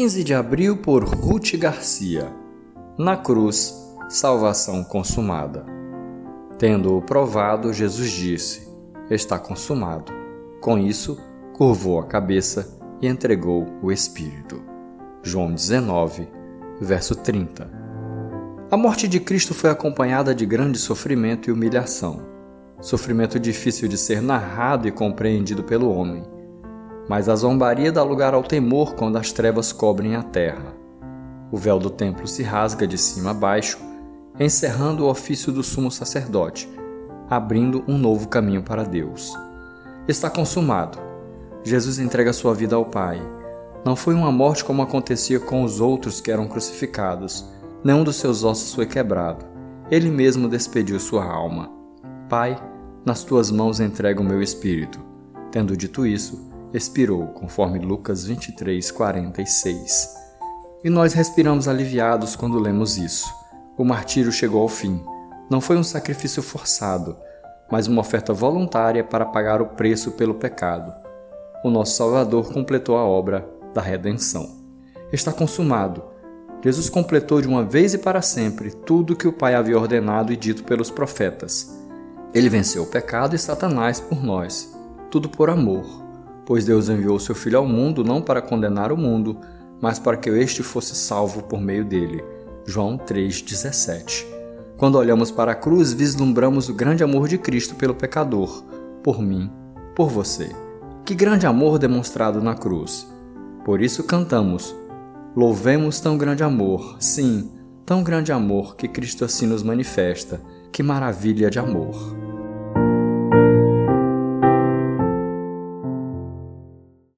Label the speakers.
Speaker 1: 15 de abril por Ruth Garcia. Na cruz, salvação consumada. Tendo-o provado, Jesus disse: Está consumado. Com isso, curvou a cabeça e entregou o Espírito. João 19, verso 30. A morte de Cristo foi acompanhada de grande sofrimento e humilhação. Sofrimento difícil de ser narrado e compreendido pelo homem mas a zombaria dá lugar ao temor quando as trevas cobrem a terra. O véu do templo se rasga de cima a baixo, encerrando o ofício do sumo sacerdote, abrindo um novo caminho para Deus. Está consumado. Jesus entrega sua vida ao Pai. Não foi uma morte como acontecia com os outros que eram crucificados. Nenhum dos seus ossos foi quebrado. Ele mesmo despediu sua alma. Pai, nas tuas mãos entrego o meu espírito. Tendo dito isso, expirou, conforme Lucas 23, 46. E nós respiramos aliviados quando lemos isso. O martírio chegou ao fim. Não foi um sacrifício forçado, mas uma oferta voluntária para pagar o preço pelo pecado. O nosso Salvador completou a obra da redenção. Está consumado. Jesus completou de uma vez e para sempre tudo que o Pai havia ordenado e dito pelos profetas. Ele venceu o pecado e Satanás por nós, tudo por amor pois Deus enviou seu Filho ao mundo não para condenar o mundo, mas para que este fosse salvo por meio dele. João 3,17 Quando olhamos para a cruz, vislumbramos o grande amor de Cristo pelo pecador, por mim, por você. Que grande amor demonstrado na cruz! Por isso cantamos: Louvemos tão grande amor, sim, tão grande amor que Cristo assim nos manifesta. Que maravilha de amor!